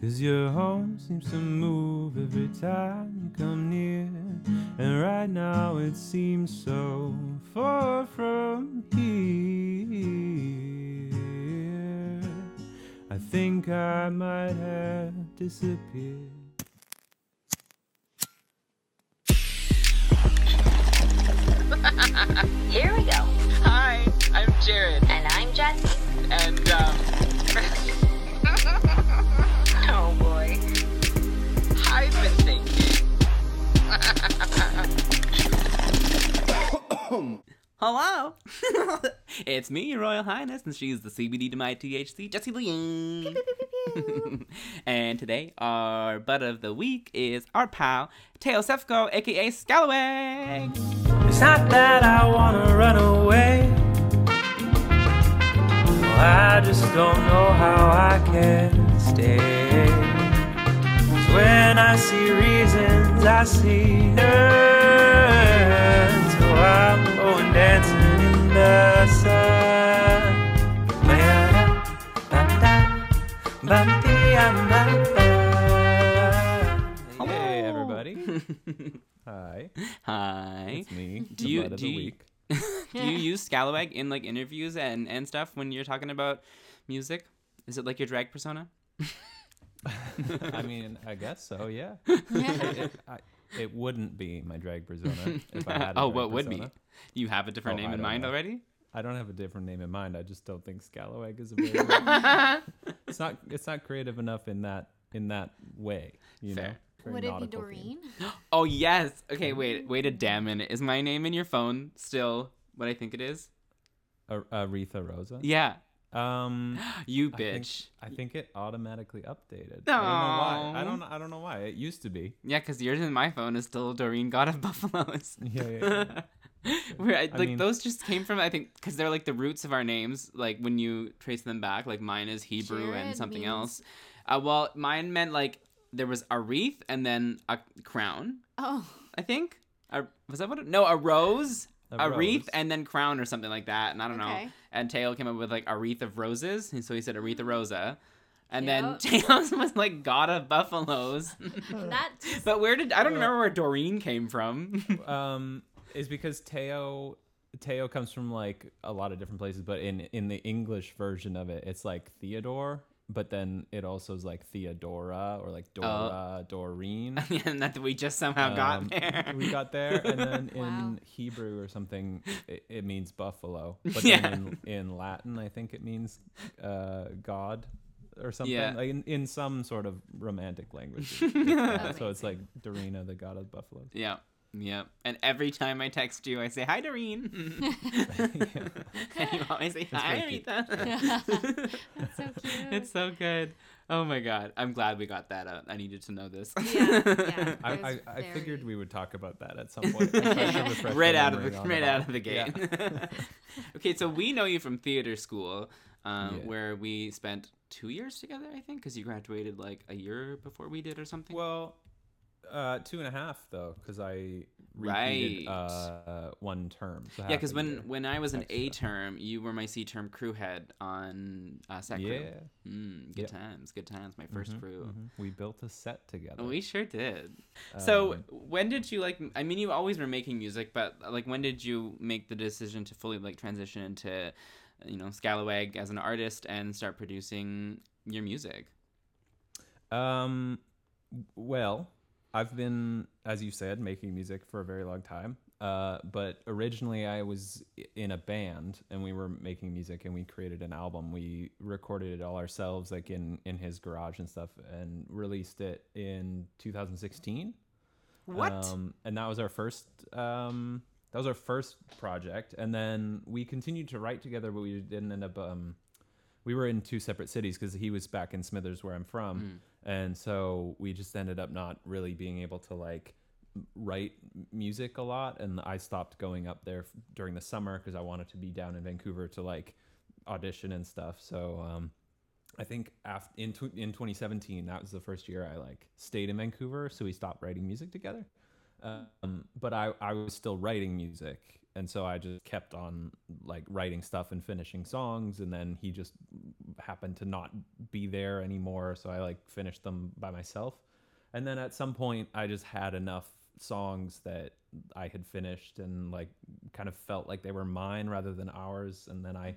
Cause your home seems to move every time you come near. And right now it seems so far from here. I think I might have disappeared. Here we go. Hi, I'm Jared, And I'm Jesse. and um, Hello, it's me, Your Royal Highness, and she's the CBD to my THC, Jessie Lee. and today, our butt of the week is our pal Teo Sefco, aka Scalawag. It's not that I wanna run away. Well, I just don't know how I can stay. 'Cause when I see reasons, I see none. So I'm going dancing in the sun. Hey everybody. Hi, Hi. it's me. Do the you- butt of do the you- Do you use Scalawag in like interviews and, and stuff when you're talking about music? Is it like your drag persona? I mean, I guess so. Yeah. it, it, I, it wouldn't be my drag persona if I had. A oh, drag what would be? persona. You have a different Oh, name I in mind know. already? I don't have a different name in mind. I just don't think Scalawag is available. it's not. It's not creative enough in that in that way. You Fair. know. Very Would it be Doreen? theme. Oh yes. Okay, wait, wait a damn minute. Is my name in your phone still what I think it is? Aretha Rosa. Yeah. Um. You I think, bitch. I think it automatically updated. I don't know why. I don't. I don't know why. It used to be. Yeah, because yours in my phone is still Doreen God of Buffaloes. Yeah. yeah, yeah. Where I, I like mean- those just came from I think because they're like the roots of our names. Like when you trace them back, like mine is Hebrew and something means- else. Uh, well, mine meant like there was a wreath and then a crown. Oh, I think. A, was that what? It, no, a rose, A a, wreath, and then crown or something like that. And I don't know. And Teo came up with like a wreath of roses, and so he said Aretha Rosa. And Yep. then Teo's was like God of Buffaloes. that just, but where did I don't remember where Doreen came from. um is because Teo Teo comes from like a lot of different places, but in in the English version of it, it's like Theodore, but then it also is like Theodora or like Dora, Doreen. and that we just somehow got Um, there. we got there, and then Wow. in Hebrew or something, it, it means buffalo. But Yeah. then in, in Latin, I think it means uh, God or something. Yeah. Like in, in some sort of romantic language. so it's like Amazing. Dorina, the god of buffaloes. Yeah. Yeah. And every time I text you, I say, Hi, Doreen. and you always say, Hi, very. Aretha. That's so cute. it's so good. Oh my God. I'm glad we got that out. I needed to know this. Yeah, yeah. I, I, I figured we would talk about that at some point. I tried to refresh right out of the memory right out of the gate. Yeah. okay, so we know you from theater school, um, Yeah. where we spent two years together, I think, because you graduated like a year before we did or something. Well, uh, two and a half though, because I repeated Right. uh, one term. So yeah, because when year. when I was an A term, you were my C term crew head on uh, set crew. yeah, Mm, good Yeah. times, good times. My 1st Mhm, crew. mhm. we built a set together. We sure did. so Um, when did you like? I mean, you always were making music, but like, when did you make the decision to fully like transition into, you know, Scalawag as an artist and start producing your music? Um, well, I've been, as you said, making music for a very long time. Uh, but originally I was in a band and we were making music and we created an album. We recorded it all ourselves, like in in his garage and stuff, and released it in 2016. What? Um, and that was our first. Um, that was our first project, and then we continued to write together, but we didn't end up. Um, we were in two separate cities because he was back in Smithers, where I'm from, Mm. And so we just ended up not really being able to like write music a lot, and I stopped going up there during the summer because I wanted to be down in Vancouver to like audition and stuff. So um, I think after in tw- in 2017, that was the first year I like stayed in Vancouver, so we stopped writing music together. Um, but I I was still writing music and so I just kept on like writing stuff and finishing songs, and then he just happened to not be there anymore, so I like finished them by myself. And then at some point, I just had enough songs that I had finished and like kind of felt like they were mine rather than ours. And then I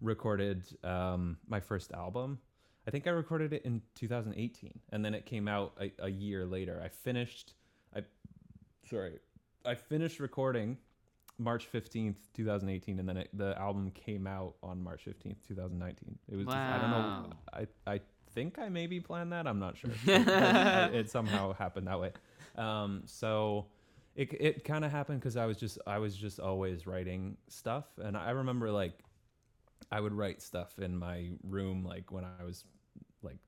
recorded um, my first album. I think I recorded it in 2018, and then it came out a, a year later. I finished. I sorry, I finished recording March 15th, 2018, and then it, the album came out on March 15th, 2019. It was just, I don't know. I I think I maybe planned that. I'm not sure. It, it somehow happened that way. Um, so it it kind of happened because I was just I was just always writing stuff, and I remember like I would write stuff in my room like when I was like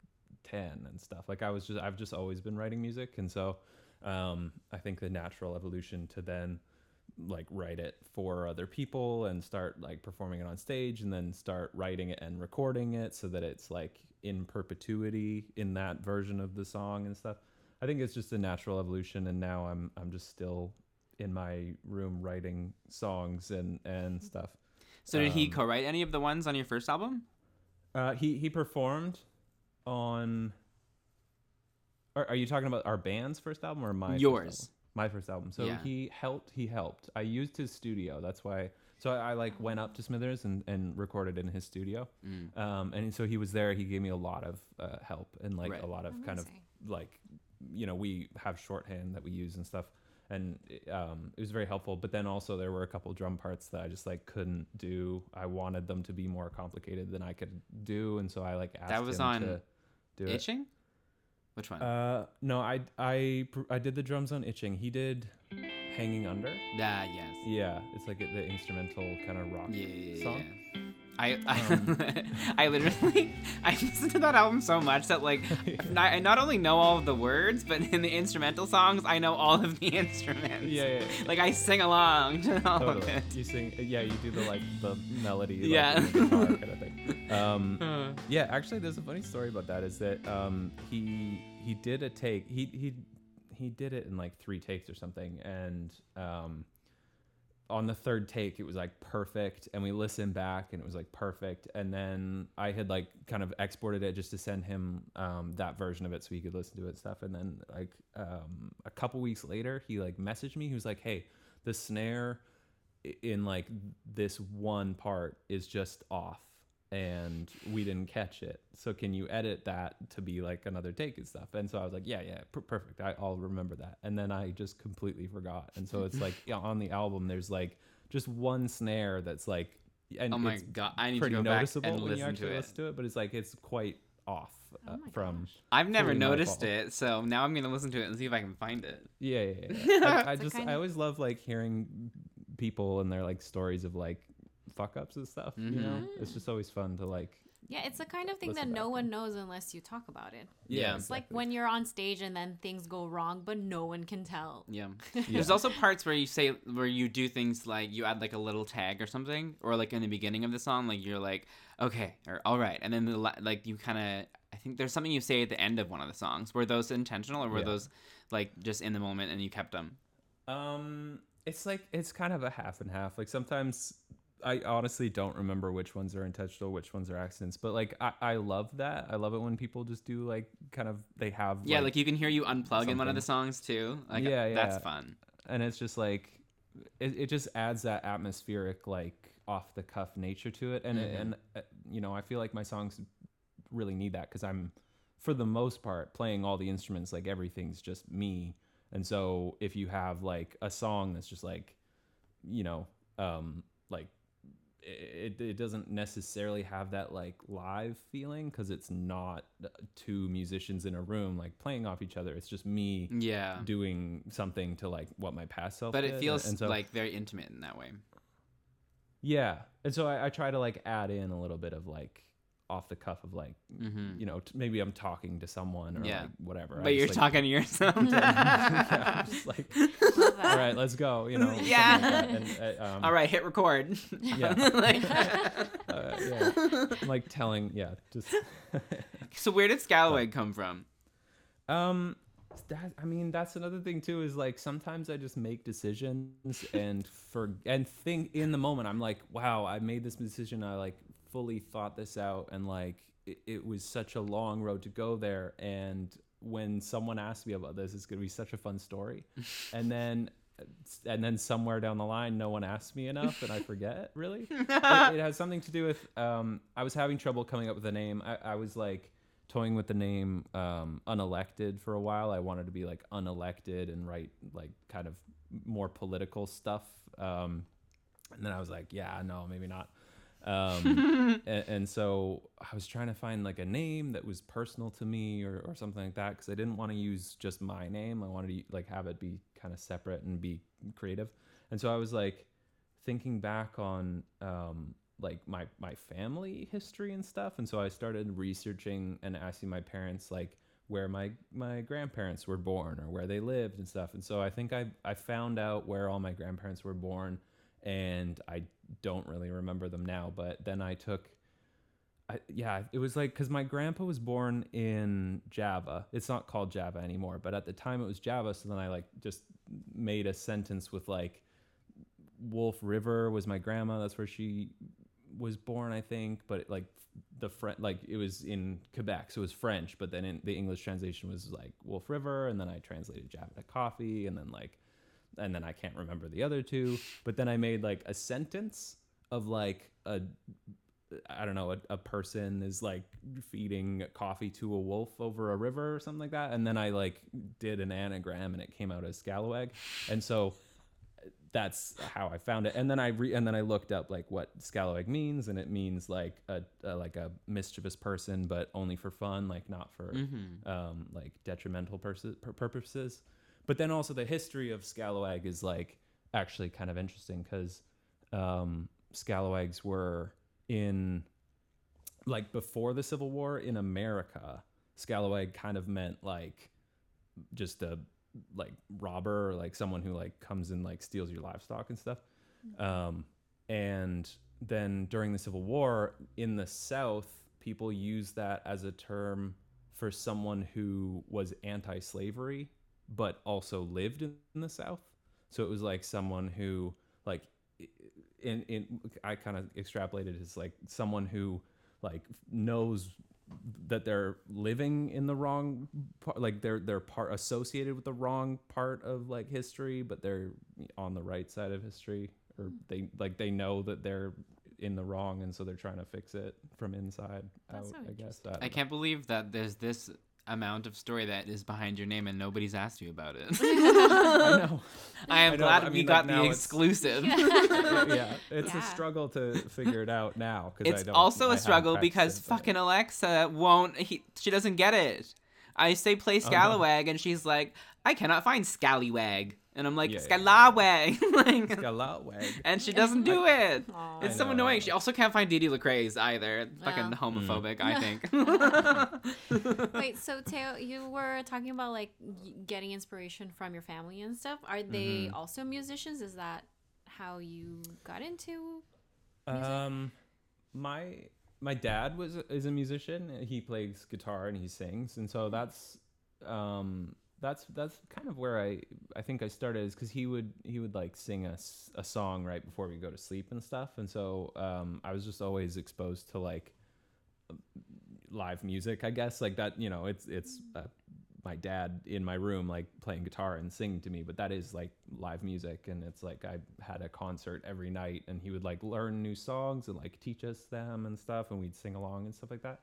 10 and stuff. Like I was just I've just always been writing music and so um I think the natural evolution to then like write it for other people and start like performing it on stage and then start writing it and recording it so that it's like in perpetuity in that version of the song and stuff. I think it's just a natural evolution and now I'm I'm just still in my room writing songs and and stuff. So did he Um, co-write any of the ones on your first album? Uh, he he performed on. Are, are you talking about our band's first album or my Yours. Album? My first album. So Yeah. he helped. He helped. I used his studio. That's why. So I, I like went up to Smithers and, and recorded in his studio. Mm. Um, and so he was there. He gave me a lot of uh, help and like Right. a lot of kind of like, you know, we have shorthand that we use and stuff. And um, it was very helpful. But then also there were a couple drum parts that I just like couldn't do. I wanted them to be more complicated than I could do, and so I like asked was him on to do it. Which one? Uh, no, I I I did the drums on itching. He did hanging under. ah, yes. Yeah, it's like the instrumental kind of rock Yeah, yeah, song. yeah. I I, Um, I literally I listened to that album so much that like I I not only know all of the words, but in the instrumental songs I know all of the instruments. Yeah, yeah, yeah. Like I sing along to all of it. You sing, yeah. You do the like the melody, like, Yeah. the kind of thing. Um, Uh, yeah, actually, there's a funny story about that. Is that um, he he did a take. He he he did it in like three takes or something, and um, on the third take, it was like perfect. And we listened back, and it was like perfect. And then I had like kind of exported it just to send him um, that version of it so he could listen to it and stuff. And then like um, a couple weeks later, he like messaged me. He was like, "Hey, the snare." in like this one part is just off and we didn't catch it so can you edit that to be like another take and stuff and so i was like yeah yeah per- perfect I, i'll remember that and then i just completely forgot and so it's like yeah, on the album there's like just one snare that's like and oh my it's god, I need to pretty go back noticeable and when you listen actually to it. listen to it but it's like it's quite off uh, Oh from gosh. I've never noticed it, so now I'm gonna listen to it and see if I can find it. Yeah, yeah, yeah. I, I just kind I always love like hearing people and their like stories of like fuck ups and stuff. You know, Mm-hmm. it's just always fun to like. Yeah, it's the kind of thing that no back. one knows unless you talk about it. Yeah. It's like when you're on stage and then things go wrong, but no one can tell. Yeah. Yeah. There's also parts where you say where you do things like you add like a little tag or something, or like in the beginning of the song, like you're like, okay, or all right, and then the la- like you kind of, I think there's something you say at the end of one of the songs. Were those intentional or were Yeah. those like just in the moment and you kept them? Um, it's like it's kind of a half and half. Like sometimes I honestly don't remember which ones are intentional, which ones are accidents. But like I, I love that. I love it when people just do like kind of they have Yeah, like, you can hear you unplug in one of the songs too. Like, Yeah, that's fun. and it's just like it, it just adds that atmospheric like off the cuff nature to it and Mhm. and uh, you know i feel like my songs really need that because i'm for the most part playing all the instruments like everything's just me and so if you have like a song that's just like you know um like it, it doesn't necessarily have that like live feeling because it's not uh, two musicians in a room like playing off each other it's just me Yeah, doing something to like what my past self but did, it feels and so like very intimate in that way. yeah and so I, I try to like add in a little bit of like off the cuff of like hmm you know t- maybe i'm talking to someone or Yeah. like whatever I But you're just, like, talking to yourself. yeah, I'm just like. All right let's go you know Yeah. like. And, uh, um, All right, hit record. Yeah. Like- uh, yeah I'm, like telling yeah just so where did Scalawag come from? Um, that I mean that's another thing too is like sometimes I just make decisions and for and think in the moment I'm like wow I made this decision I like fully thought this out and like it, it was such a long road to go there and when someone asks me about this it's going to be such a fun story and then and then somewhere down the line no one asks me enough and I forget really it, it has something to do with um I was having trouble coming up with a name I, I was like toying with the name um, unelected for a while. I wanted to be like unelected and write like kind of more political stuff. Um, and then I was like, yeah, no, maybe not. Um, and, and so I was trying to find like a name that was personal to me or, or something like that because I didn't want to use just my name. I wanted to like have it be kind of separate and be creative. And so I was like thinking back on um, like my my family history and stuff. And so i started researching and asking my parents like where my my grandparents were born or where they lived and stuff. And so i think i i found out where all my grandparents were born and i don't really remember them now. But then i took I, yeah, it was like because my grandpa was born in Java. It's not called Java anymore, but at the time it was Java. So then I like just made a sentence with like Wolf River was my grandma. That's where she was born, I think. But like the French, like it was in Quebec, so it was French. But then in the English translation was like Wolf River, and then I translated Java to coffee, and then like, and then I can't remember the other two. But then I made like a sentence of like a I don't know, a, a person is like feeding coffee to a wolf over a river or something like that. And then I like did an anagram and it came out as scalawag. And so that's how I found it. And then I re- and then I looked up like what scalawag means, and it means like a, a like a mischievous person, but only for fun, like not for um, like detrimental pers- purposes. But then also the history of scalawag is like actually kind of interesting because um, scalawags were in like before the Civil War in America. Scalawag kind of meant like just a like robber or like someone who like comes and like steals your livestock and stuff. Um, and then during the Civil War in the South, people use that as a term for someone who was anti-slavery but also lived in the South. So it was like someone who like in in I kind of extrapolated as like someone who like knows that they're living in the wrong part like they're they're part associated with the wrong part of like history but they're on the right side of history or hmm. they like they know that they're in the wrong and so they're trying to fix it from inside That's out so i guess. I that can't believe that there's this amount of story that is behind your name and nobody's asked you about it. i know I am I glad I we mean, got like, the now it's- exclusive. yeah it's Yeah. a struggle to figure it out now because It's also a struggle because fucking a Alexa won't. He, she doesn't get it. I say play Scalawag, and she's like, I cannot find Scallywag, and I'm like Yeah, yeah, Scalawag, like, Scalawag. and she doesn't do it. Aw. It's so know, annoying. She also can't find Didi Lecrae's either. Fucking Yeah. homophobic, I think. Wait, so Teo, you were talking about like getting inspiration from your family and stuff. Are they Mm-hmm. also musicians? Is that how you got into? music? Um, my my dad was is a musician. He plays guitar and he sings, and so that's um that's that's kind of where I I think I started is because he would he would like sing us a, song right before we go to sleep and stuff, and so um I was just always exposed to like live music, I guess like that. You know, it's it's my dad in my room like playing guitar and singing to me, but that is like live music, and it's like I had a concert every night, and he would like learn new songs and like teach us them and stuff, and we'd sing along and stuff like that.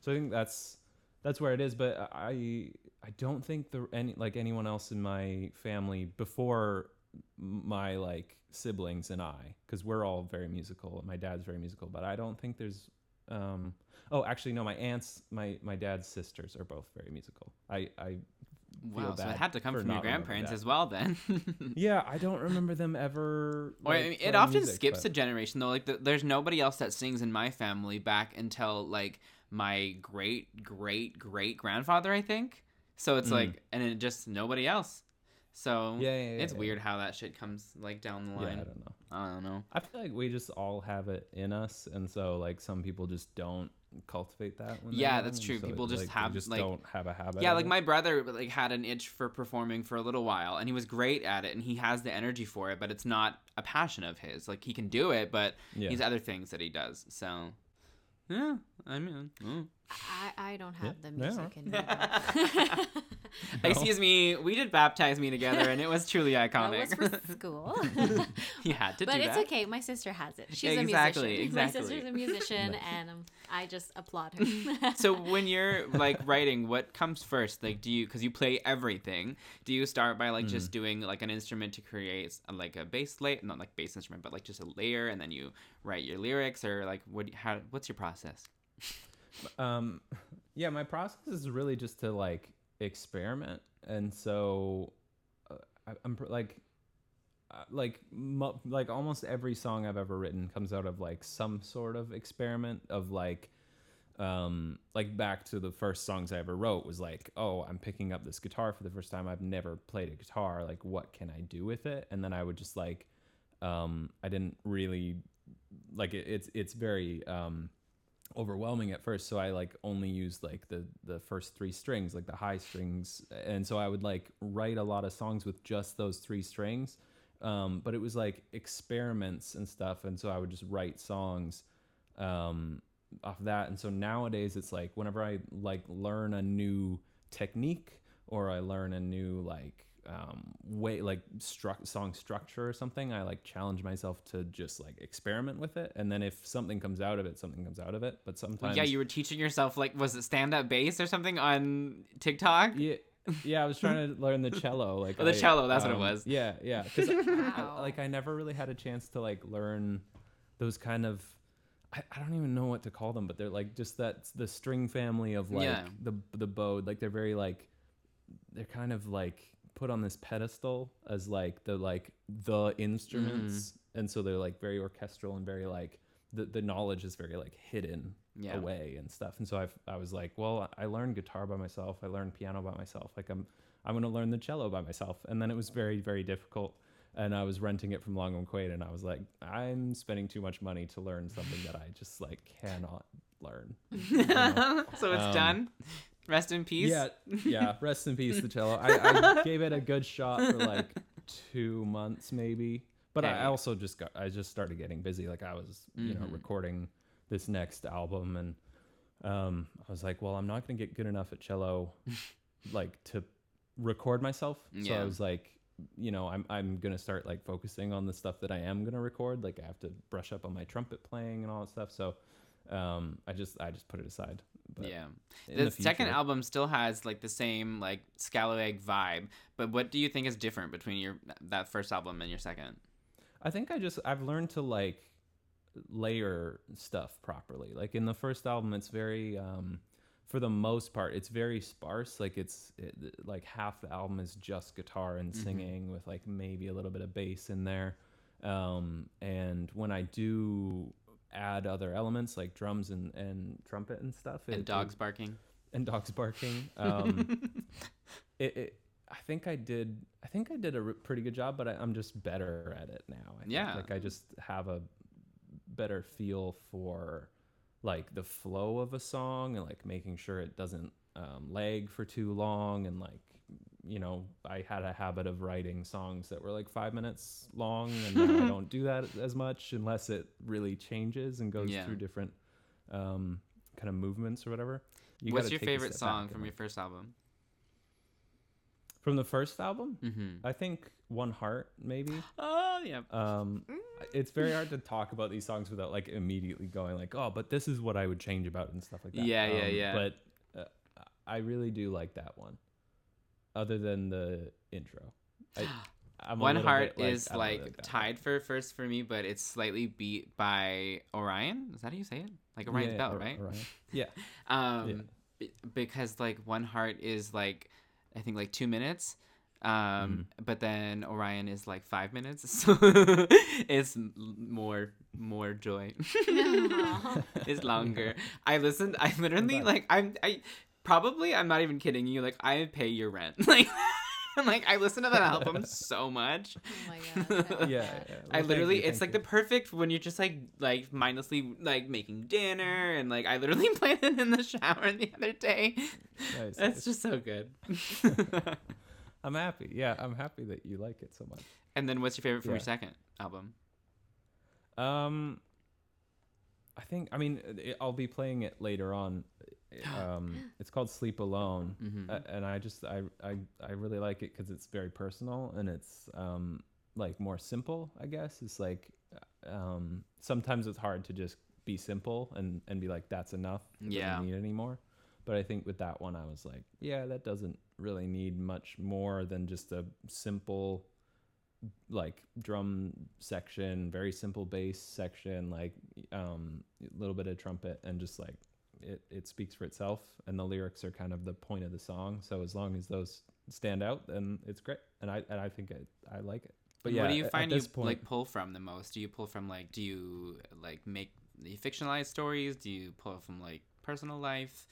So I think that's that's where it is, but I I don't think the any like anyone else in my family before my like siblings and I, because we're all very musical. My dad's very musical, but I don't think there's. Um, oh, actually, no. My aunts, my my dad's sisters are both very musical. I I wow, so it had to come from your grandparents as well, then. Yeah, I don't remember them ever. Or I mean, it often music, skips but- a generation though. Like, the, there's nobody else that sings in my family back until like my great great great grandfather, I think. So it's Mm. like, and it just nobody else. So Yeah, yeah, yeah, it's yeah. weird how that shit comes like down the line. Yeah. I don't know. I don't know. I feel like we just all have it in us, and so like some people just don't cultivate that. When Yeah, that's true. so, People just like, have, just like- don't have a habit. Yeah, like it. my brother like had an itch for performing for a little while and he was great at it and he has the energy for it, but it's not a passion of his. Like he can do it, but Yeah. he's other things that he does. So yeah, I mean, mm. I, I don't have the Yeah. music in me. though. excuse me, we did baptize me together and it was truly iconic. that iconic. was for school. you had to but do it's that. okay. My sister has it. She's Exactly, a musician. exactly. My sister's a musician, and um, I just applaud her. so when you're like writing what comes first like do you because you play everything do you start by like Mm. just doing like an instrument to create uh, like a base layer not like bass instrument but like just a layer and then you write your lyrics or like what how what's your process um yeah my process is really just to like experiment. And so uh, I, i'm pr- like uh, like like almost every song i've ever written comes out of like some sort of experiment of like um like back to the first songs i ever wrote was like oh i'm picking up this guitar for the first time. I've never played a guitar. Like what can i do with it? And then i would just like um i didn't really like it, it's it's very um overwhelming at first so i like only used like the the first three strings like the high strings and so i would like write a lot of songs with just those three strings um but it was like experiments and stuff and so i would just write songs um off that and so nowadays it's like whenever i like learn a new technique or i learn a new like um way like struck song structure or something i like challenge myself to just like experiment with it and then if something comes out of it something comes out of it but well, sometimes yeah you were teaching yourself like was it stand-up bass or something on tiktok yeah yeah i was trying to learn the cello like Oh, the I, cello, that's what it um, was. yeah yeah because Wow. like i never really had a chance to like learn those kind of I, I don't even know what to call them but they're like just that the string family of like Yeah. the the bowed like they're very like they're kind of like put on this pedestal as like the like the instruments. Mm. and so they're like very orchestral and very like the, the knowledge is very like hidden Yeah. away and stuff. And so I've, i was like well i learned guitar by myself. I learned piano by myself. Like i'm i'm going to learn the cello by myself. And then it was very very difficult. And i was renting it from Long and McQuade and i was like i'm spending too much money to learn something that i just like cannot learn. So it's Um, done rest in peace yeah, yeah. Rest in peace, the cello. I, I gave it a good shot for like two months, maybe. But. I also just got, I just started getting busy. Like I was, you know, Mhm. recording this next album, and um, I was like, well, I'm not gonna get good enough at cello, like to record myself. So Yeah. I was like, you know, I'm I'm gonna start like focusing on the stuff that I am gonna record. Like I have to brush up on my trumpet playing and all that stuff. So um, I just I just put it aside. But yeah in the, second album still has like the same like Scallywag vibe, but what do you think is different between your that first album and your second? I think I just I've learned to like layer stuff properly. Like in the first album, it's very um, for the most part, it's very sparse. Like it's it, like half the album is just guitar and Mhm. singing with like maybe a little bit of bass in there. Um, and when I do add other elements like drums and, and trumpet and stuff, And it- dogs it- barking. and dogs barking, um, it, it I think I did I think I did a pretty good job, but I, I'm just better at it now. I think. Yeah. like I just have a better feel for like the flow of a song and like making sure it doesn't um, lag for too long and like you know I had a habit of writing songs that were like five minutes long and I don't do that as much unless it really changes and goes Yeah. through different um, kind of movements or whatever. You What's your favorite song from your first album? from the first album? Mm-hmm. I think One Heart, maybe. Oh yeah. Um, it's very hard to talk about these songs without like immediately going like, oh, but this is what I would change about it and stuff like that. Yeah, yeah, Um, yeah. But uh, I really do like that one. Other than the intro, I, I'm One Heart bit, like, is I like tied for first for me, but it's slightly beat by Orion. Is that how you say it? Like Orion's Yeah, belt, Or- right? Orion. Yeah. Um, Yeah. b- because like One Heart is like I think like two minutes, um, Mm-hmm. but then Orion is like five minutes, so it's more more joy. Aw. it's longer. I listened. I literally like I'm I probably I'm not even kidding you. Like I pay your rent. Like I'm like I listen to that album so much. Oh my god. Yeah, yeah. yeah. I Well, thank literally, you, it's like you. the perfect when you're just like like mindlessly like making dinner and like I literally played it in the shower the other day. Nice, It's nice. just so good. I'm happy. Yeah, I'm happy that you like it so much. and then, what's your favorite from your second album? Um, I think. I mean, I'll be playing it later on. Um, it's called Sleep Alone, Mhm. uh, and I just I I I really like it because it's very personal and it's um like more simple. I guess it's like um sometimes it's hard to just be simple and and be like that's enough. It Yeah. need anymore. But I think with that one, I was like, yeah, that doesn't really need much more than just a simple like drum section, very simple bass section, like um a little bit of trumpet and just like it it speaks for itself and the lyrics are kind of the point of the song. So as long as those stand out, then it's great. And I and I think I, I like it. But yeah, what do you find you point, like pull from the most? Do you pull from like do you like make the fictionalized stories? Do you pull from like personal life?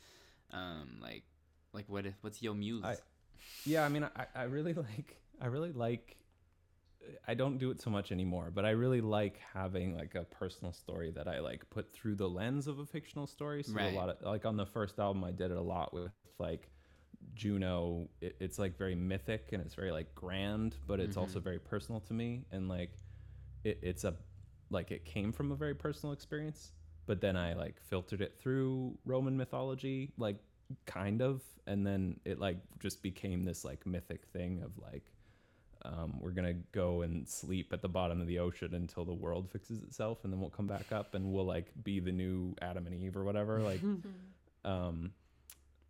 Um, like like what what's your muse? I- yeah, I mean I, I really like I really like I don't do it so much anymore, but I really like having like a personal story that I like put through the lens of a fictional story. So Right. a lot of like on the first album, I did it a lot with like Juno. It, it's like very mythic and it's very like grand, but it's also mm-hmm. very personal to me. And like it, it's a like it came from a very personal experience, but then I like filtered it through Roman mythology, like kind of, and then it like just became this like mythic thing of like um, we're gonna go and sleep at the bottom of the ocean until the world fixes itself, and then we'll come back up and we'll like be the new Adam and Eve or whatever. Like, um,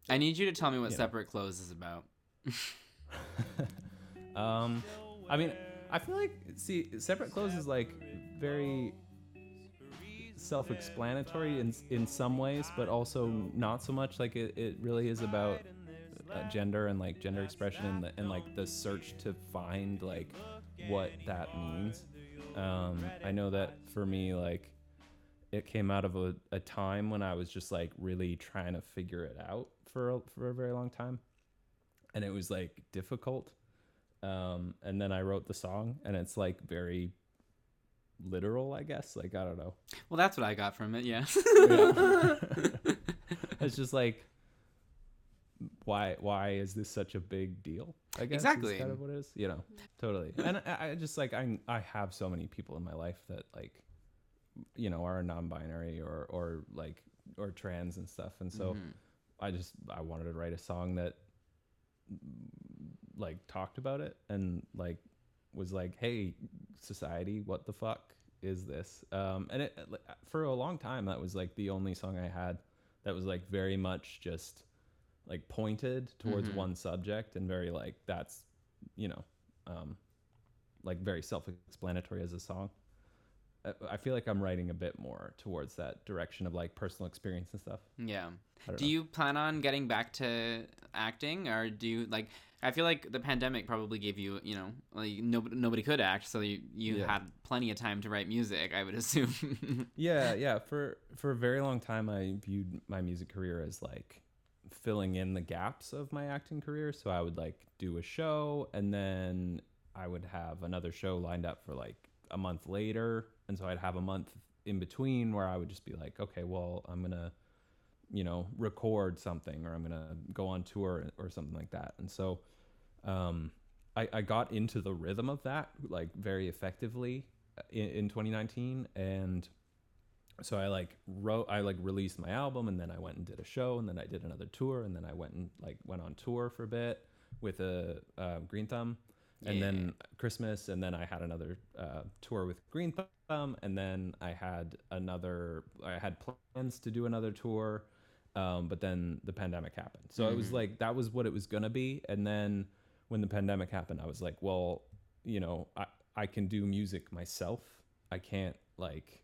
I need you to tell me what you know. separate clothes is about. um, I mean, I feel like see, separate clothes is like very self-explanatory in in some ways, but also not so much. Like it, it really is about uh, gender and like gender expression and, the, and like the search to find like what that means. Um, I know that for me, like it came out of a, a time when I was just like really trying to figure it out for a, for a very long time, and it was like difficult. Um, and then I wrote the song, and it's like very literal, I guess. Like I don't know. Well, that's what I got from it. Yeah. Yeah. it's just like why why is this such a big deal i guess Exactly. is kind of what it is you know totally and I, I just like i i have so many people in my life that like you know are non-binary or or like or trans and stuff and so Mhm. i just i wanted to write a song that like talked about it and like was like hey society what the fuck is this um and it for a long time that was like the only song i had that was like very much just like pointed towards Mhm. one subject and very like that's you know um like very self-explanatory as a song I- feel like i'm writing a bit more towards that direction of like personal experience and stuff Yeah. Do know. you plan on getting back to acting, or do you like? I feel like the pandemic probably gave you, you know, like nobody nobody could act, so you you Yeah. had plenty of time to write music. I would assume. yeah yeah for for a very long time i viewed my music career as like filling in the gaps of my acting career. So i would like do a show and then i would have another show lined up for like a month later. And so i'd have a month in between where i would just be like okay well i'm gonna you know record something or i'm gonna go on tour or something like that. And so um i, I got into the rhythm of that like very effectively uh, in, in 2019 and so I like wrote I like released my album and then I went and did a show and then I did another tour and then I went and like went on tour for a bit with a uh, Green Thumb. And Yeah. then Christmas and then I had another uh, tour with Green Thumb and then I had another I had plans to do another tour um, but then the pandemic happened. So it was like that was what it was gonna be. And then when the pandemic happened I was like well you know I I can do music myself. I can't like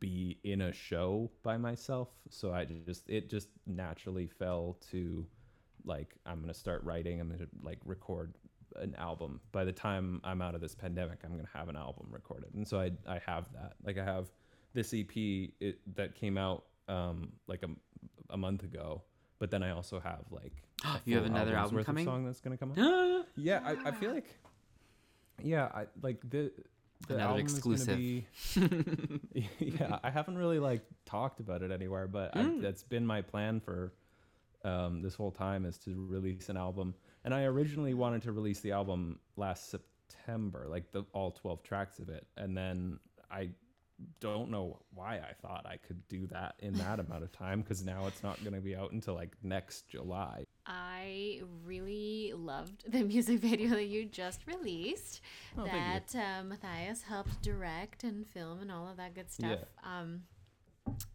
be in a show by myself so i just it just naturally fell to like i'm gonna start writing i'm gonna like record an album by the time i'm out of this pandemic i'm gonna have an album recorded and so i i have that like i have this ep it, that came out um like a, a month ago but then I also have like You have another album coming? song that's gonna come out. yeah, I, I feel like yeah, I like the the Another exclusive. Be, yeah, I haven't really like talked about it anywhere, but I, Mm. that's been my plan for um, this whole time is to release an album. And I originally wanted to release the album last September, like the all twelve tracks of it, and then I don't know why I thought I could do that in that amount of time because now it's not going to be out until like next July. I really loved the music video that you just released. Oh, that uh, Matthias helped direct and film and all of that good stuff. Um,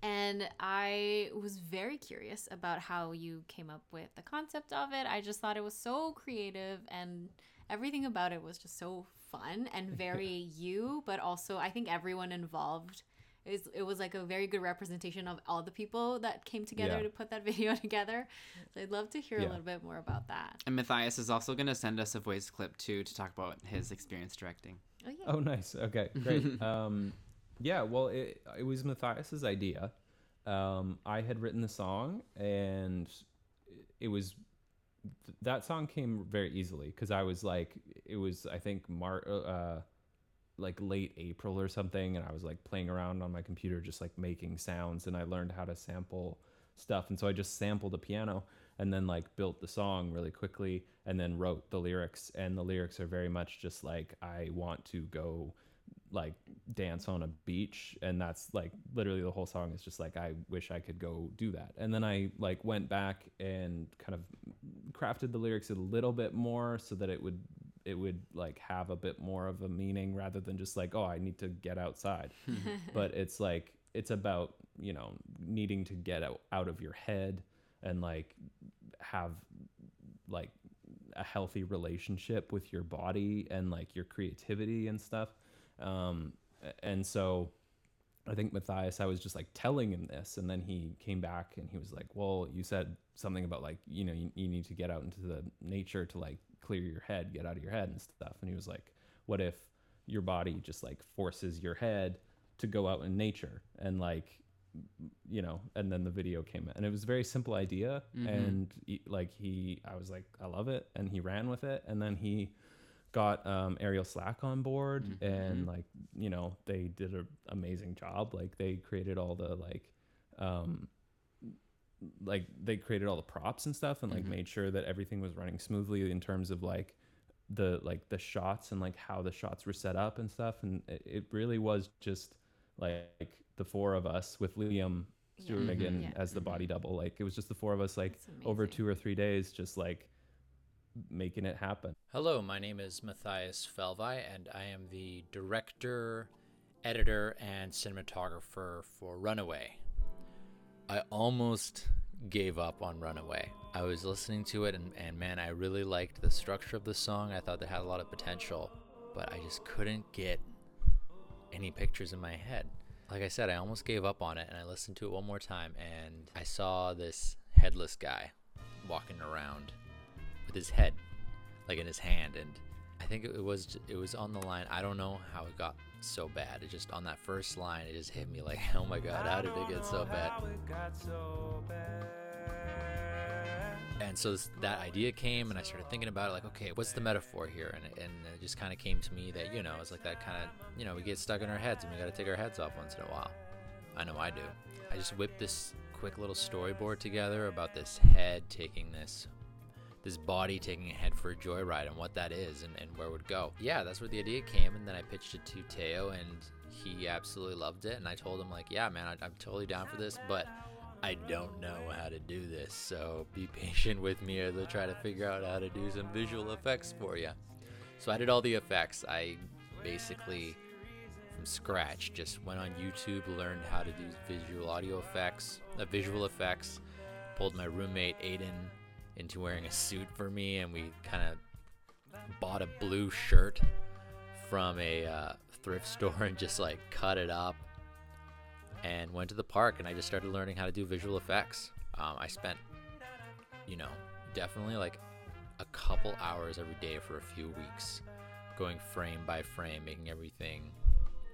and I was very curious about how you came up with the concept of it. I just thought it was so creative and everything about it was just so fun and very you, but also I think everyone involved is it was like a very good representation of all the people that came together Yeah. to put that video together. So I'd love to hear Yeah. a little bit more about that. And Matthias is also going to send us a voice clip too to talk about his experience directing. Oh yeah. Oh, nice. Okay, great. um, yeah, well, it, it was Matthias's idea. Um, I had written the song, and it was that song came very easily because I was like, it was I think Mar, uh, like late April or something, and I was like playing around on my computer, just like making sounds, and I learned how to sample stuff, and so I just sampled a piano and then like built the song really quickly and then wrote the lyrics and the lyrics are very much just like i want to go like dance on a beach and that's like literally the whole song is just like i wish i could go do that. And then i like went back and kind of crafted the lyrics a little bit more so that it would it would like have a bit more of a meaning rather than just like oh i need to get outside. But it's like it's about you know needing to get out, out of your head and like have like a healthy relationship with your body and like your creativity and stuff um and so i think matthias i was just like telling him this and then he came back and he was like well you said something about like you know you, you need to get out into the nature to like clear your head get out of your head and stuff. And he was like what if your body just like forces your head to go out in nature and like you know and then the video came and it was a very simple idea and he, like he i was like i love it and he ran with it and then he got um, ariel slack on board mm-hmm. and mm-hmm. like you know they did an amazing job. Like they created all the like um like they created all the props and stuff and like mm-hmm. made sure that everything was running smoothly in terms of like the like the shots and like how the shots were set up and stuff. And it, it really was just like the four of us with Liam Stewart Yeah. again Yeah. as the body double. Like it was just the four of us like over two or three days just like making it happen Hello, my name is Matthias Felvai, and I am the director, editor, and cinematographer for Runaway. I almost gave up on Runaway. I was listening to it, and, and man, I really liked the structure of the song. I thought it had a lot of potential, but I just couldn't get any pictures in my head. Like I said, I almost gave up on it, and I listened to it one more time, and I saw this headless guy walking around with his head like in his hand and i think it was it was on the line. I don't know how it got so bad. It just on that first line it just hit me like oh my god how did it get so bad? And so this, that idea came and i started thinking about it like okay what's the metaphor here? And, it- and it just kind of came to me that you know it's like that kind of you know we get stuck in our heads and we got to take our heads off once in a while. I know i do. I just whipped this quick little storyboard together about this head taking this this body taking a head for a joyride and what that is and, and where it would go. Yeah, that's where the idea came, and then I pitched it to Teo, and he absolutely loved it. And I told him like, yeah, man, I, I'm totally down for this, but I don't know how to do this, so be patient with me as I try to figure out how to do some visual effects for you. So I did all the effects. I basically from scratch just went on YouTube, learned how to do visual audio effects, uh, visual effects. Pulled my roommate Aiden into wearing a suit for me, and we kind of bought a blue shirt from a uh, thrift store and just like cut it up and went to the park and I just started learning how to do visual effects. Um, I spent, you know, definitely like a couple hours every day for a few weeks, going frame by frame, making everything,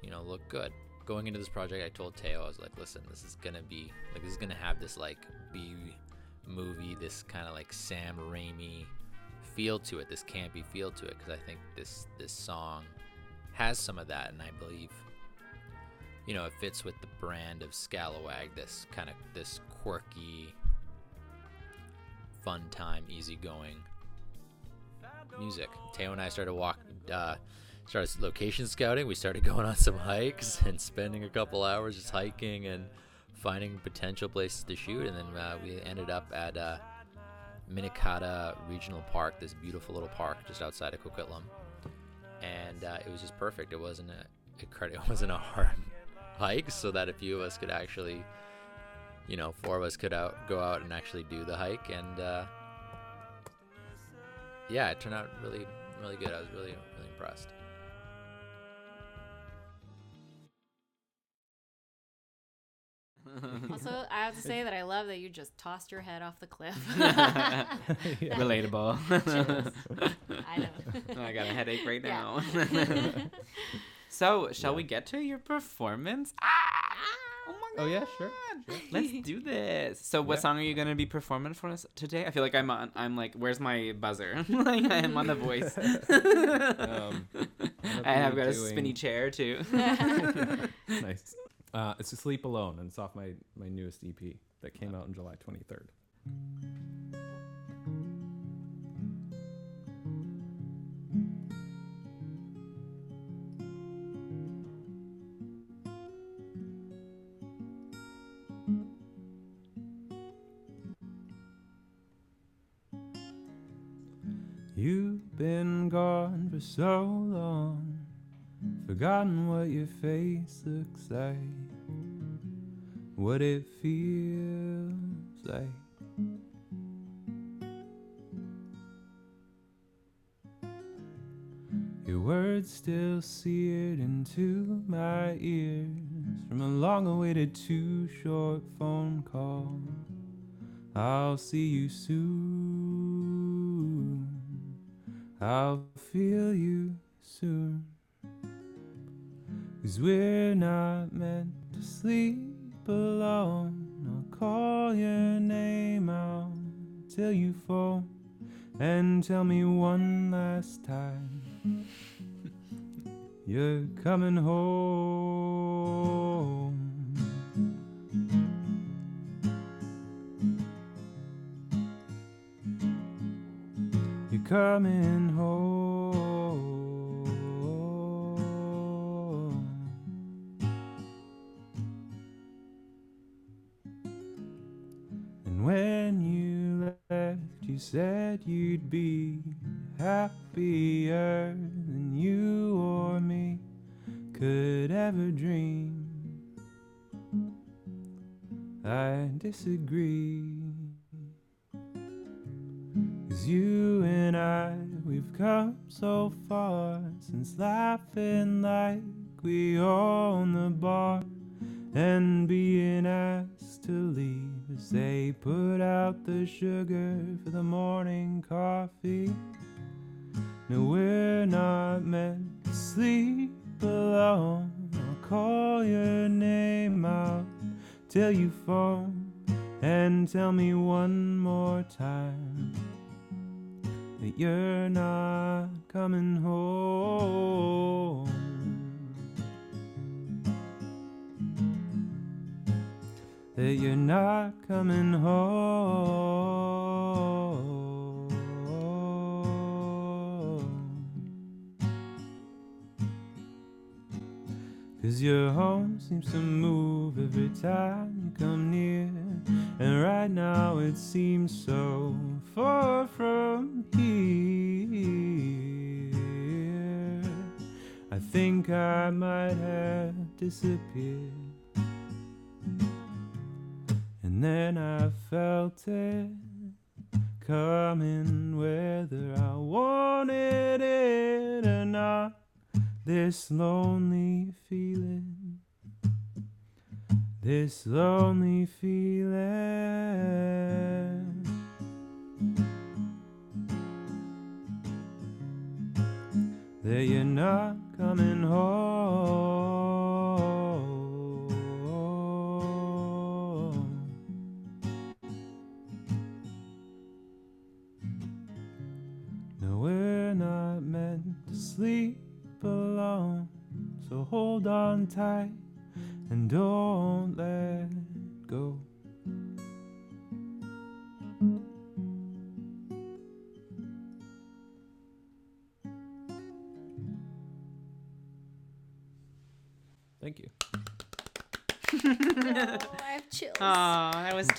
you know, look good. Going into this project, I told Teo, I was like, listen, this is gonna be like this is gonna have this like B movie, this kind of like Sam Raimi feel to it, this campy feel to it, because I think this this song has some of that, and I believe you know it fits with the brand of Scalawag, this kind of this quirky, fun time, easygoing music. Teo and I started walk, uh, started location scouting. We started going on some hikes and spending a couple hours just hiking and finding potential places to shoot. And then uh, we ended up at uh, Minnekhada Regional Park, this beautiful little park just outside of Coquitlam. And uh, it was just perfect. It wasn't a it wasn't a hard hike, so that a few of us could actually, you know, four of us could out go out and actually do the hike. And uh, yeah, it turned out really, really good. I was really, really impressed. Also, I have to say that I love that you just tossed your head off the cliff. Relatable. I know. I got a headache right Yeah. now. so, shall we get to your performance? Ah! Oh my Oh, yeah, sure, God. Let's do this. So, what Yeah. song are you gonna be performing for us today? I feel like I'm on. I'm like, where's my buzzer? like I am on the voice. Um, I have got a spinny chair too. nice. Uh, it's "Sleep Alone," and it's off my my newest EP that came out on July 23rd. You've been gone for so long, forgotten what your face looks like, what it feels like. Your words still seared into my ears from a long awaited too short phone call. I'll see you soon. I'll feel you soon. Cause we're not meant to sleep alone. I'll call your name out till you fall and tell me one last time you're coming home. You're coming home. Said you'd be happier than you or me could ever dream. I disagree. Cause you and I, we've come so far since laughing like we own the bar and being asked to leave they put out the sugar for the morning coffee. No, we're not meant to sleep alone. I'll call your name out till you phone and tell me one more time that you're not coming home. That you're not coming home. Cause your home seems to move every time you come near. And right now it seems so far from here. I think I might have disappeared. And then I felt it coming whether I wanted it or not. This lonely feeling, this lonely feeling that you're not coming home.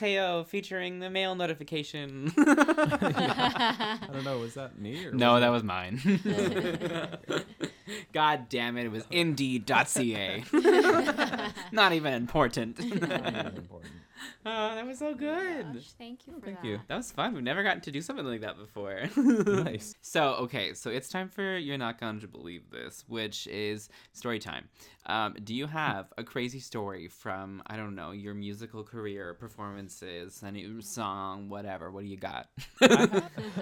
That featuring the mail notification. I don't know, was that me or no, that was mine. God damn it, it was indeed.ca. Not even important. not even important. Oh, that was so good. Gosh, thank you for Thank that. you. That was fun. We've never gotten to do something like that before. Nice. So, okay, so it's time for You're Not Going to Believe This, which is story time. Um, do you have a crazy story from, I don't know, your musical career, performances, a new song, whatever? What do you got?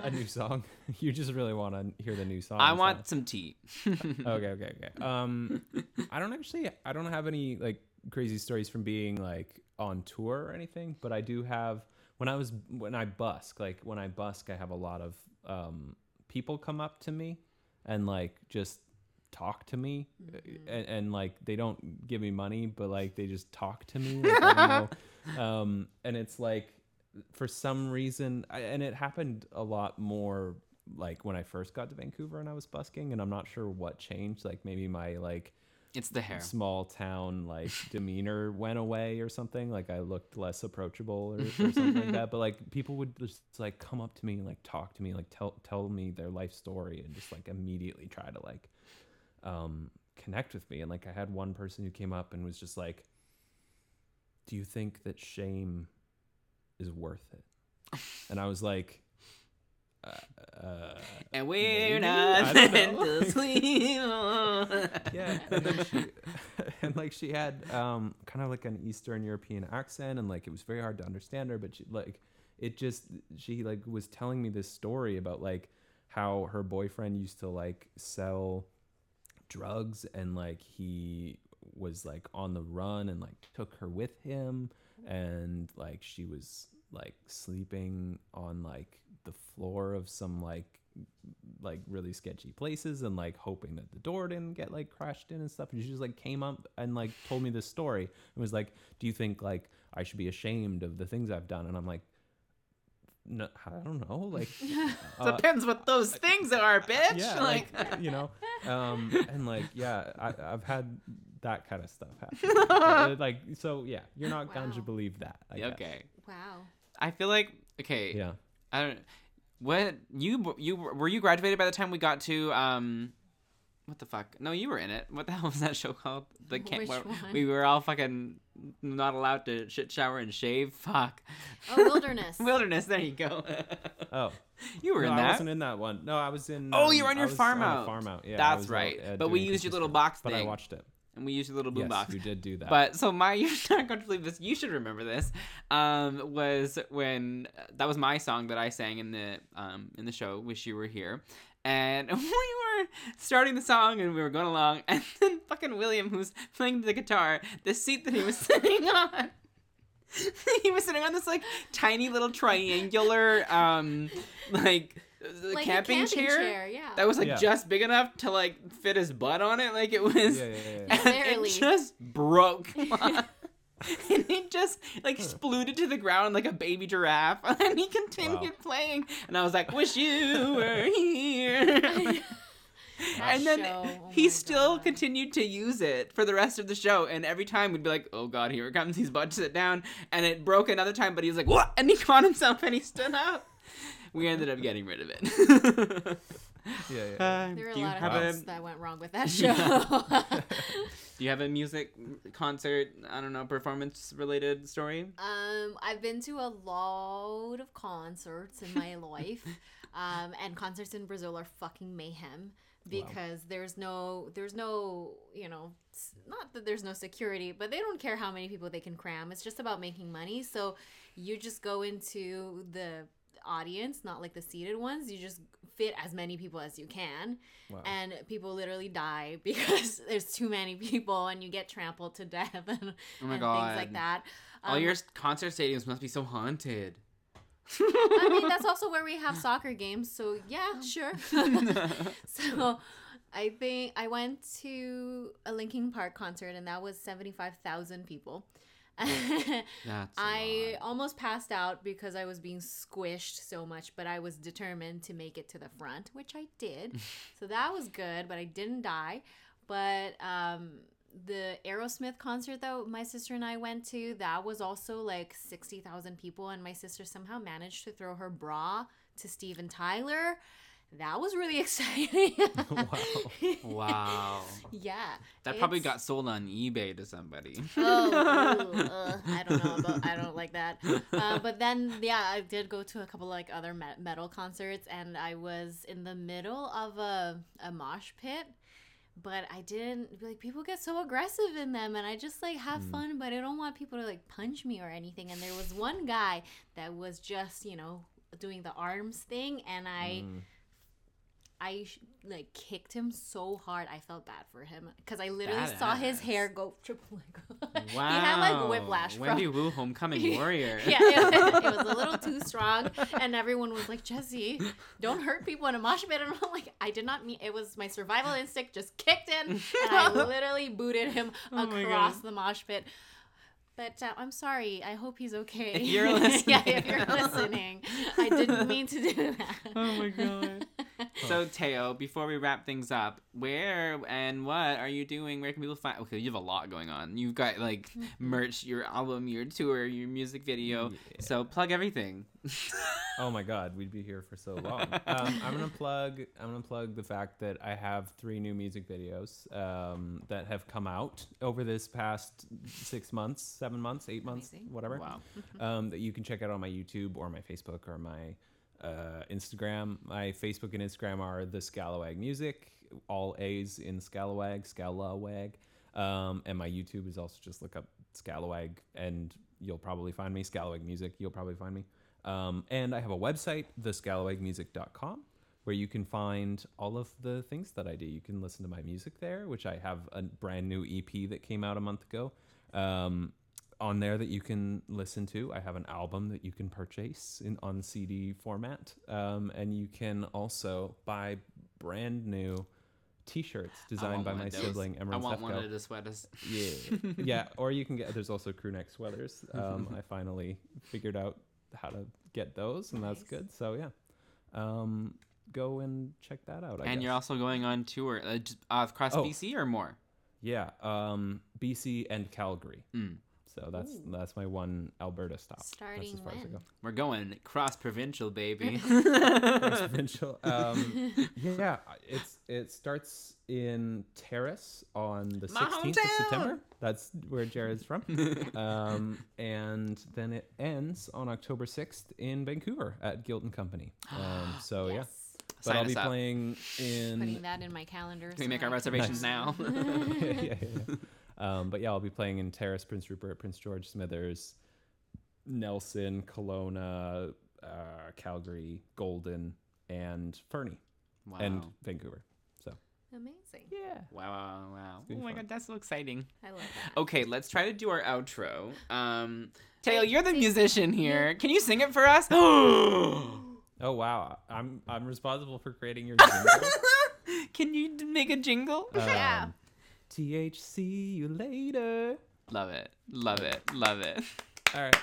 A new song. You just really want to hear the new song. I so- want some tea. okay, okay, okay. Um, I don't actually, I don't have any like crazy stories from being like on tour or anything, but I do have when I was when I busk, like when I busk, I have a lot of um people come up to me and like just talk to me. And, and like they don't give me money but like they just talk to me like, I don't know. um and it's like for some reason I, and it happened a lot more like when i first got to vancouver and i was busking and i'm not sure what changed. Like maybe my like It's the hair. small town like demeanor went away or something like i looked less approachable or, or something like that but like people would just like come up to me and like talk to me like tell tell me their life story and just like immediately try to like um connect with me and like i had one person who came up and was just like do you think that shame is worth it and i was like uh, uh, And we're maybe? not meant to sleep. yeah and then she and like she had um kind of like an eastern european accent and like it was very hard to understand her but she like it just she like was telling me this story about like how her boyfriend used to like sell drugs and like he was like on the run and like took her with him and like she was like sleeping on like the floor of some like like really sketchy places and like hoping that the door didn't get like crashed in and stuff and she just like came up and like told me this story and was like do you think like i should be ashamed of the things i've done and i'm like no i don't know like uh, Depends what those things are, bitch. yeah like, like, you know um and like yeah I, i've had that kind of stuff happen like so yeah you're not going to believe that I guess. okay. Wow. I feel like okay. yeah I don't. What you you were you graduated by the time we got to um, what the fuck? No, you were in it. What the hell was that show called? The camp where one? we were all fucking not allowed to shit shower and shave. Fuck. Oh, wilderness. Wilderness. There you go. oh you were no, in I that. wasn't in that one. No, I was in. Oh, um, you were on your farm out. farm out. Yeah, That's was out, right. uh, But we used your Christmas little stuff. box But I watched it. And we used a little boombox. Yes, boombox. you did do that. But so my you're not going to believe this. You should remember this. Um, was when that was my song that I sang in the um in the show. Wish you were here. And we were starting the song and we were going along, and then fucking William, who's playing the guitar, the seat that he was sitting on, he was sitting on this like tiny little triangular, um, like, uh, Like camping, a camping chair, chair, yeah. that was like Yeah. just big enough to like fit his butt on it. Like it was, Yeah, yeah, yeah, yeah. and it just broke. and he just like exploded to the ground like a baby giraffe. And he continued Wow. playing, and I was like, "Wish you were here." And then show, oh he my still God. continued to use it for the rest of the show. And every time we'd be like, "Oh God, here it comes!" He's about to sit down, and it broke another time. But he was like, "What?" And he caught himself and he stood up. We ended up getting rid of it. Yeah, yeah, yeah. Uh, There were a do you lot of have things a that went wrong with that show. Do you have a music concert? I don't know, performance related story. Um, I've been to a lot of concerts in my life, um, and concerts in Brazil are fucking mayhem because there's no, there's no, you know, not that there's no security, but they don't care how many people they can cram. It's just about making money. So you just go into the audience, not like the seated ones. You just fit as many people as you can, Wow. and people literally die because there's too many people, and you get trampled to death and, Oh my and God. things like that. All Um, your concert stadiums must be so haunted. I mean, that's also where we have soccer games. So yeah, sure. so I think I went to a Linkin Park concert and that was 75,000 people. That's I almost passed out because I was being squished so much, but I was determined to make it to the front, which I did. so that was good, but I didn't die. But um, the Aerosmith concert that my sister and I went to, that was also like 60,000 people, and my sister somehow managed to throw her bra to Steven Tyler. That was really exciting. Wow. wow. yeah. That probably got sold on eBay to somebody. oh, ooh, uh, I don't know about. I don't like that. Uh, but then, yeah, I did go to a couple like other me- metal concerts, and I was in the middle of a a mosh pit. But I didn't like people get so aggressive in them, and I just like have fun, but I don't want people to like punch me or anything. And there was one guy that was just you know doing the arms thing, and I. Mm. I sh- like kicked him so hard. I felt bad for him because I literally saw his hair go triple. Wow. He had like whiplash. Wendy from- Wu, homecoming warrior. yeah, it, it was a little too strong, and everyone was like, "Jesse, don't hurt people in a mosh pit." And I'm like, "I did not mean it was my survival instinct just kicked in, and I literally booted him Oh across the mosh pit." But uh, I'm sorry. I hope he's okay. If you're yeah, if you're listening. listening, I didn't mean to do that. Oh my god. So Teo, before we wrap things up, where and what are you doing? Where can people find? Okay, you have a lot going on. You've got like merch, your album, your tour, your music video. Yeah. So plug everything. Oh my God, we'd be here for so long. um, I'm gonna plug. I'm gonna plug the fact that I have three new music videos um, that have come out over this past six months, seven months, eight months, Amazing. whatever. Wow. Um, that you can check out on my YouTube or my Facebook or my uh, Instagram. My Facebook and Instagram are the Scalawag Music, all A's in Scalawag, Scalawag. Um, and my YouTube is also just look up Scalawag and you'll probably find me. Scalawag Music, you'll probably find me. Um, and I have a website, thescalawagmusic.com, where you can find all of the things that I do. You can listen to my music there, which I have a brand new EP that came out a month ago. Um, on there that you can listen to. I have an album that you can purchase in on CD format, um, and you can also buy brand new T-shirts designed by my sibling I Emerald want one of the sweaters. Yeah, yeah. Or you can get. There's also crew neck sweaters. Um, I finally figured out how to get those, and that's Nice. good. So yeah, um, go and check that out. I and guess. you're also going on tour uh, uh, across Oh. BC or more. yeah, um, BC and Calgary. Mm. So that's Ooh. that's my one Alberta stop. that's Starting as far as I when? go. We're going cross provincial, baby. provincial. Um, yeah, it's it starts in Terrace on the sixteenth of! September. That's where Jared's from. um, and then it ends on October sixth in Vancouver at Guilt and Company. Um, so yeah, but Sign I'll be up. playing in. Putting that in my calendar. Can we make our reservations Nice. now? yeah, yeah, yeah. Um, but yeah, I'll be playing in Terrace, Prince Rupert, Prince George, Smithers, Nelson, Kelowna, uh, Calgary, Golden, and Fernie, wow. and Vancouver. So Amazing. yeah. wow, wow, wow. Oh my fun. god, that's so exciting. I love that. Okay, let's try to do our outro. Um, Taylor, you're the musician here. Can you sing it for us? Oh wow, I'm I'm responsible for creating your jingle. Can you make a jingle? Yeah. THC you later. Love it. Love it. Love it. All right.